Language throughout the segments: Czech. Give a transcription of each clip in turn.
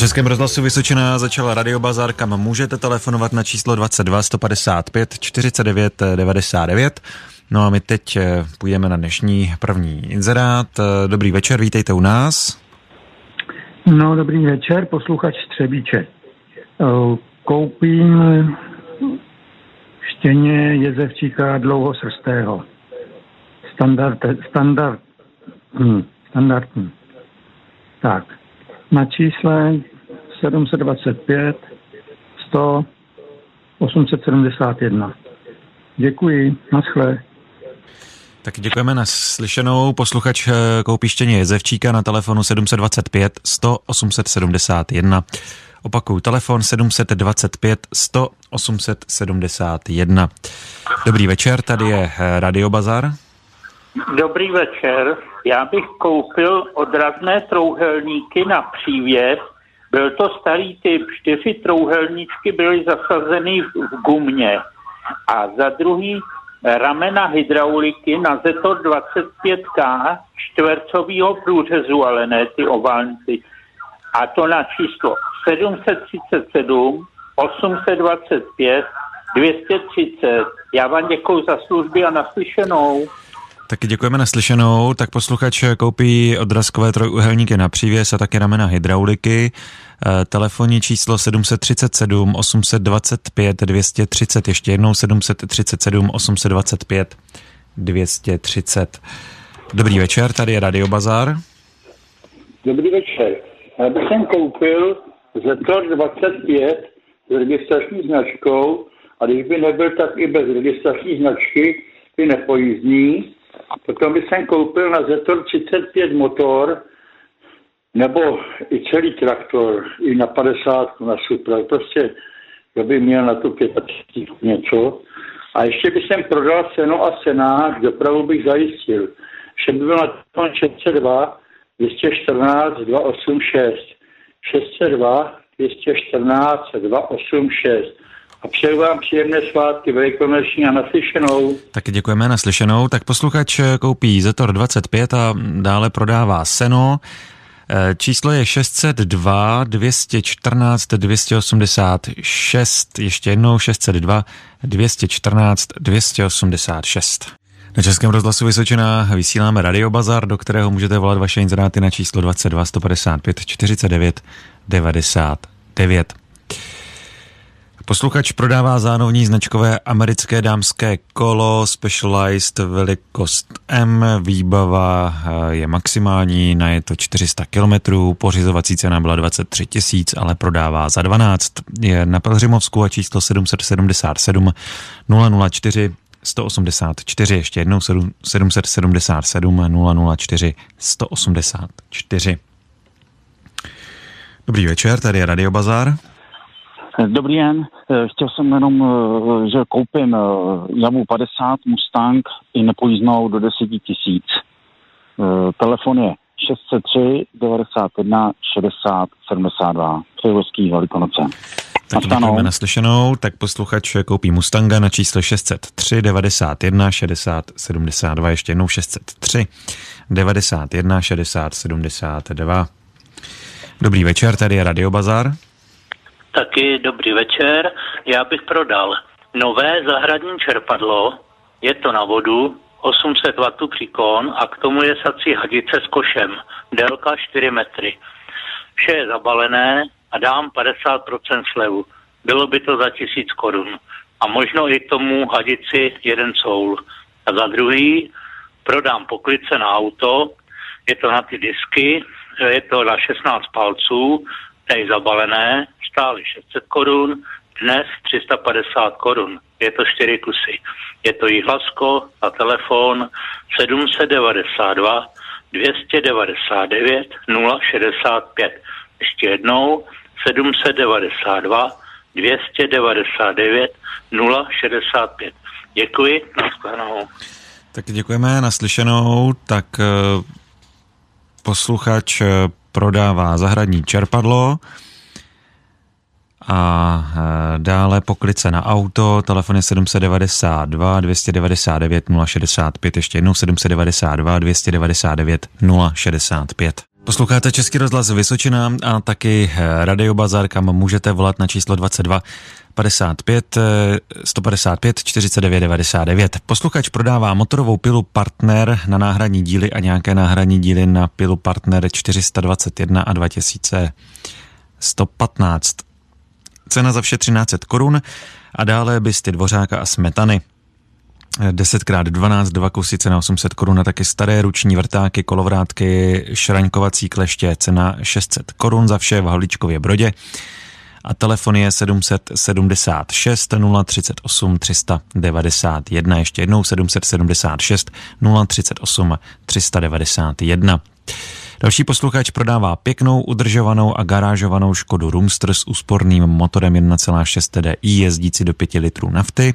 Českém rozhlasu Vysočina začala radiobazar, kam můžete telefonovat na číslo 22 155 49 99. No a my teď eh, půjdeme na dnešní první inzerát. Eh, dobrý večer, vítejte u nás. No, dobrý večer, posluchač Třebíče. Eh, koupím štěně jezevčíka dlouhosrstého. Standard, standard, hm, standardní. Tak, na čísle 725 100 871. Děkuji, naschle. Tak děkujeme na slyšenou. Posluchač eh, Koupištěně Jezevčíka na telefonu 725 100 871. Opakuju, telefon 725 100 871. Dobrý večer, tady je eh, Radio Bazar. Dobrý večer. Já bych koupil odrazné trouhelníky na přívěs. Byl to starý typ. Čtyři trouhelníčky byly zasazeny v gumě. A za druhý ramena hydrauliky na Zetor 25K čtvercového průřezu, ale ne ty oválnici. A to na číslo 737 825 230. Já vám děkuji za služby a naslyšenou. Taky děkujeme naslyšenou. Tak posluchač koupí odrazkové trojuhelníky na přívěs a také ramena hydrauliky. Eh, telefonní číslo 737 825 230. Ještě jednou 737 825 230. Dobrý večer, tady je Radio Bazar. Dobrý večer. Já bych jsem koupil Zetor 25 s registrační značkou a když by nebyl, tak i bez registrační značky, by nepojízdní Potom bych jsem koupil na Zetor 35 motor, nebo i celý traktor, i na 50, na Supra. Prostě, já bych měl na tu 35 něco. A ještě bych jsem prodal seno a senách, dopravu bych zajistil. Vše by byl na telefon 602 214 286. 602 214 286 a přeju vám příjemné svátky velikonoční a naslyšenou. Taky děkujeme naslyšenou. Tak posluchač koupí Zetor 25 a dále prodává seno. E, číslo je 602 214 286. Ještě jednou 602 214 286. Na Českém rozhlasu Vysočina vysíláme Radio Bazar, do kterého můžete volat vaše inzeráty na číslo 22 155 49 99. Posluchač prodává zánovní značkové americké dámské kolo Specialized velikost M, výbava eh, je maximální, na je to 400 km, pořizovací cena byla 23 tisíc, ale prodává za 12. Je na Pelhřimovsku a číslo 777 004 184, ještě jednou 777 004 184. Dobrý večer, tady je Radio Bazar. Dobrý den, eh, chtěl jsem jenom, eh, že koupím Javu eh, 50 Mustang i nepojízdnou do 10 tisíc. Telefon je 603 91 60 72. Přeji hezký velikonoce. Tak děkujeme naslyšenou, tak posluchač koupí Mustanga na číslo 603 91 60 72, ještě jednou 603 91 60 72. Dobrý večer, tady je Radio Bazar. Taky dobrý večer. Já bych prodal nové zahradní čerpadlo, je to na vodu, 800 W příkon a k tomu je sací hadice s košem, délka 4 metry. Vše je zabalené a dám 50% slevu. Bylo by to za tisíc korun. A možno i tomu hadici jeden soul. A za druhý prodám poklice na auto, je to na ty disky, je to na 16 palců, je zabalené, stály 600 korun, dnes 350 korun. Je to čtyři kusy. Je to jihlasko a telefon 792 299 065. Ještě jednou 792 299 065. Děkuji, nashledanou. Tak děkujeme, naslyšenou. Tak eh, posluchač eh, prodává zahradní čerpadlo a e, dále poklice na auto, telefon 792 299 065, ještě jednou 792 299 065. Posloucháte Český rozhlas Vysočina a taky eh, Radio Bazar, kam můžete volat na číslo 22 55 155 49 99. Posluchač prodává motorovou pilu Partner na náhradní díly a nějaké náhradní díly na pilu Partner 421 a 2115. Cena za vše 1300 korun a dále bysty dvořáka a smetany. 10x12, dva kusy, cena 800 korun a taky staré ruční vrtáky, kolovrátky, šraňkovací kleště, cena 600 korun za vše v Havličkově Brodě a telefon je 776 038 391. Ještě jednou 776 038 391. Další posluchač prodává pěknou, udržovanou a garážovanou Škodu Roomster s úsporným motorem 1,6 TDI jezdící do 5 litrů nafty.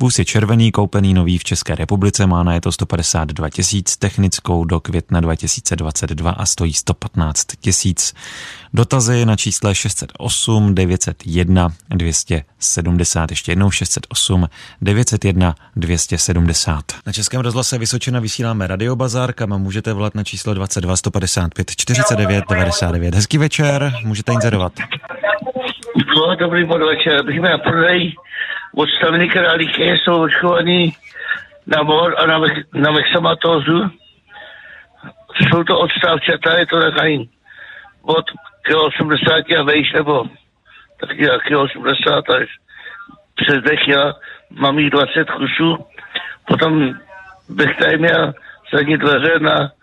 Vůz je červený, koupený nový v České republice, má na je to 152 tisíc, technickou do května 2022 a stojí 115 tisíc. Dotazy na čísle 608 901 270, ještě jednou 608 901 270. Na Českém rozhlase Vysočina vysíláme Radiobazar, kam můžete volat na číslo 22 155 49 99. Hezký večer, můžete inzerovat. No, dobrý podvečer, bych měl prodej odstavený králíky, jsou očkovaný na mor a na, na mexamatózu. Jsou to odstavčata, je to takový od kilo 80 a vejš, nebo taky kilo 80 až přes dech já mám jich 20 kusů. Potom bych tady měl zadní dveře na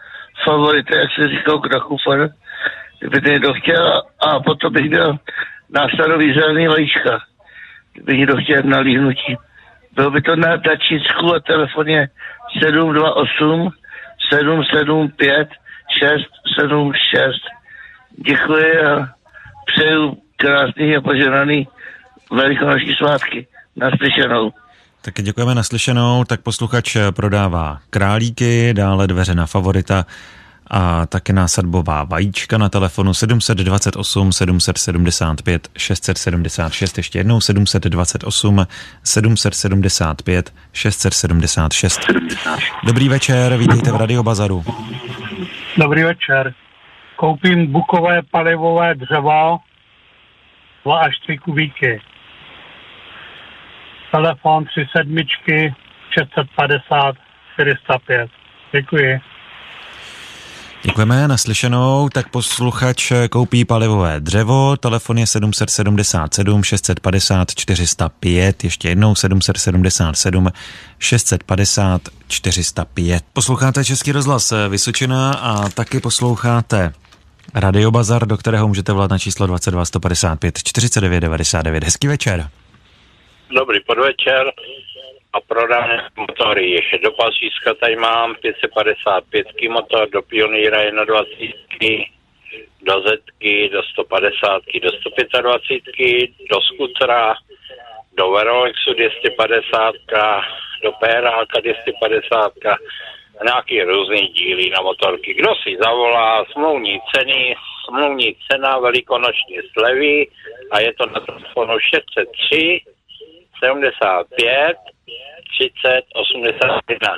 favority, jak se říkal, Krachufer, kdyby to někdo chtěl, a potom bych měl nástavový zelený vajíčka, kdyby někdo chtěl na líhnutí. Bylo by to na tačícku a telefon je 728 775 676. Děkuji a přeju krásný a požehnaný velikonoční svátky. Naslyšenou. Taky děkujeme naslyšenou. Tak posluchač prodává králíky, dále dveře na favorita a také násadbová vajíčka na telefonu 728 775 676, ještě jednou 728 775 676. Dobrý večer, vítejte v Radio Bazaru. Dobrý večer koupím bukové palivové dřevo, 2 až 3 kubíky. Telefon 3 sedmičky 650 405. Děkuji. Děkujeme, naslyšenou. Tak posluchač koupí palivové dřevo, telefon je 777 650 405, ještě jednou 777 650 405. Posloucháte Český rozhlas Vysočina a taky posloucháte Radio Bazar, do kterého můžete volat na číslo 22 155 49 99. Hezký večer. Dobrý podvečer a prodáme motory. Ještě do Pasíska tady mám 555 motor, do Pionýra 21, do Zetky, do 150, do 125, do Skutra, do Verolexu 250, do Péráka 250, nějaký různý díly na motorky. Kdo si zavolá, smlouvní ceny, smlouvní cena, velikonoční slevy a je to na telefonu 603 75 30 81.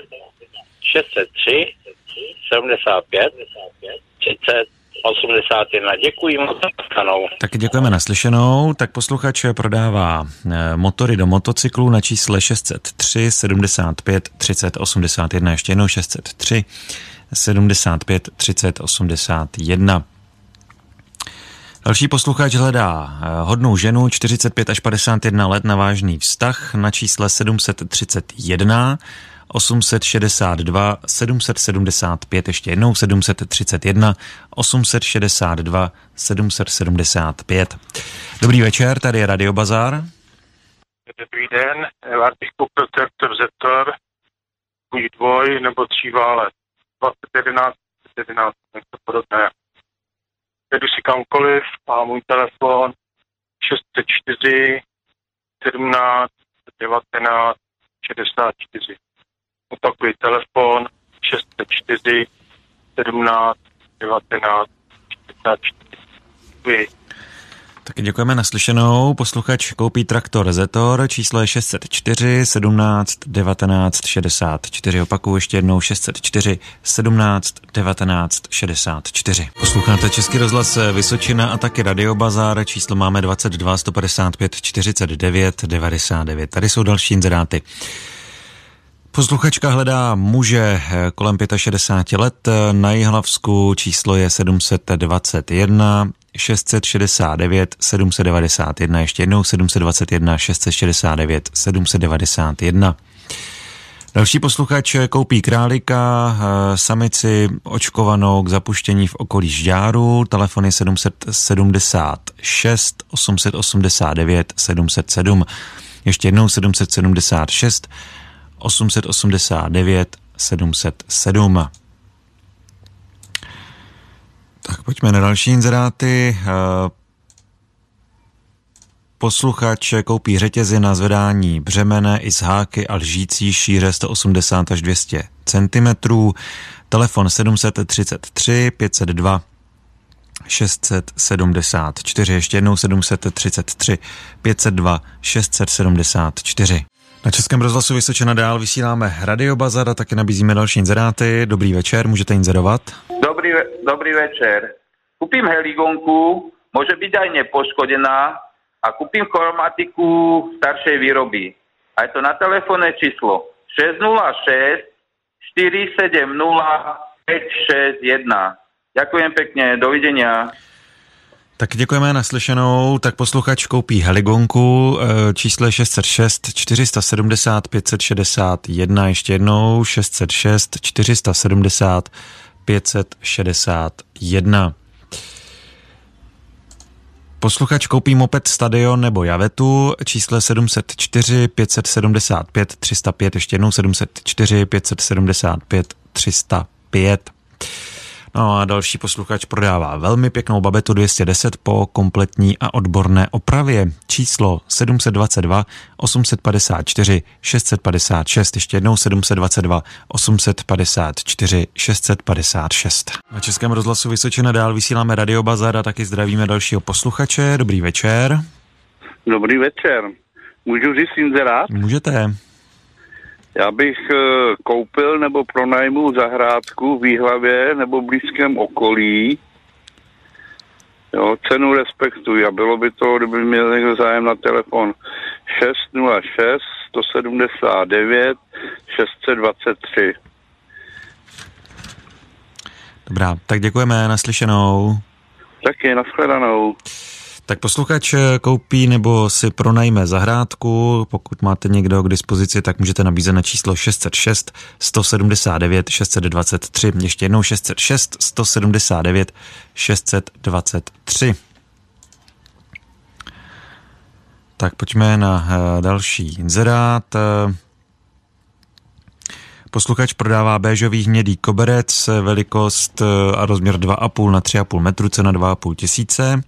603 75 30 81. Děkuji moc Tak děkujeme naslyšenou. Tak posluchač prodává eh, motory do motocyklů na čísle 603 75 30 81. Ještě jednou 603 75 30 81. Další posluchač hledá eh, hodnou ženu 45 až 51 let na vážný vztah na čísle 731 862 775, ještě jednou 731 862 775. Dobrý večer, tady je Radio Bazar. Dobrý den, bych koupil traktor Zetor, buď dvoj nebo tří vále. 2011, 11, něco podobné. Jedu si kamkoliv a můj telefon 604 17 19 64 opakuji telefon 604 17 19 44. Tak Tak děkujeme naslyšenou. Posluchač koupí traktor Zetor, číslo je 604 17 19 64. Opakuju ještě jednou 604 17 19 64. Posloucháte Český rozhlas Vysočina a taky Radio Bazár. Číslo máme 22 155 49 99. Tady jsou další inzeráty. Posluchačka hledá muže kolem 65 let. Na Jihlavsku číslo je 721 669 791, ještě jednou 721 669 791. Další posluchač koupí králika, eh, samici očkovanou k zapuštění v okolí Žďáru, telefon je 776 889 707, ještě jednou 776 889 707. Tak pojďme na další inzeráty. Eh, posluchač koupí řetězy na zvedání břemene i z háky a lžící šíře 180 až 200 cm. Telefon 733 502 674, ještě jednou 733 502 674. Na Českém rozhlasu Vysočena dál vysíláme Radio Bazar a taky nabízíme další inzeráty. Dobrý večer, můžete inzerovat? Dobrý, dobrý večer. Kúpim heligonku, môže byť aj nepoškodená a kúpim chromatiku staršej výroby. A je to na telefónne číslo 606 470 561. Ďakujem pekne, dovidenia. Tak děkujeme naslyšenou. Tak posluchač koupí heligonku, číslo je 606 470 561, ještě jednou 606 470 561. Posluchač koupí moped Stadion nebo Javetu, číslo 704 575 305, ještě jednou 704 575 305. No a další posluchač prodává velmi pěknou babetu 210 po kompletní a odborné opravě. Číslo 722 854 656. Ještě jednou 722 854 656. Na Českém rozhlasu Vysočina dál vysíláme Radio Bazar a taky zdravíme dalšího posluchače. Dobrý večer. Dobrý večer. Můžu říct inzerát? Můžete. Já bych eh, koupil nebo pronajmu zahrádku v Výhlavě nebo blízkém okolí. Jo, cenu respektuji a bylo by to, kdyby měl někdo zájem na telefon 606 179 623. Dobrá, tak děkujeme, naslyšenou. Taky, nashledanou. Tak posluchač koupí nebo si pronajme zahrádku, pokud máte někdo k dispozici, tak můžete nabízet na číslo 606 179 623, ještě jednou 606 179 623. Tak pojďme na eh, další inzerát. Posluchač prodává béžový hnědý koberec, velikost eh, a rozměr 2,5 na 3,5 metru, cena 2,5 tisíce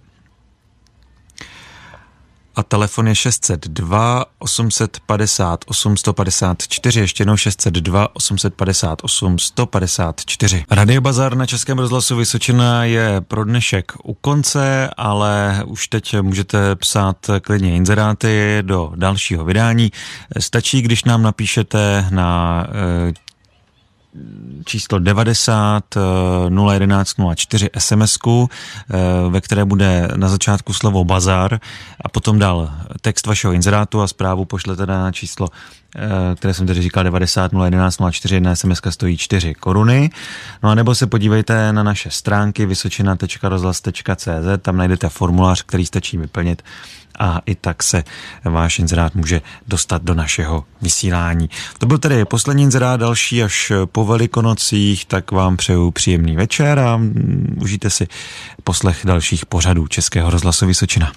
a telefon je 602 858 154, ještě jednou 602 858 154. Radio Bazar na Českém rozhlasu Vysočina je pro dnešek u konce, ale už teď můžete psát klidně inzeráty do dalšího vydání. Stačí, když nám napíšete na eh, číslo 90 011 04 sms ve které bude na začátku slovo bazar a potom dal text vašeho inzerátu a zprávu pošlete na číslo eh, které jsem tady říkal 90 011 04 jedna SMS stojí 4 koruny. No a nebo se podívejte na naše stránky vysočina.rozhlas.cz, tam najdete formulář, který stačí vyplnit a i tak se váš inzerát může dostat do našeho vysílání. To byl tedy poslední inzerát, další až po velikonocích, tak vám přeju příjemný večer a užijte si poslech dalších pořadů Českého rozhlasu Vysočina.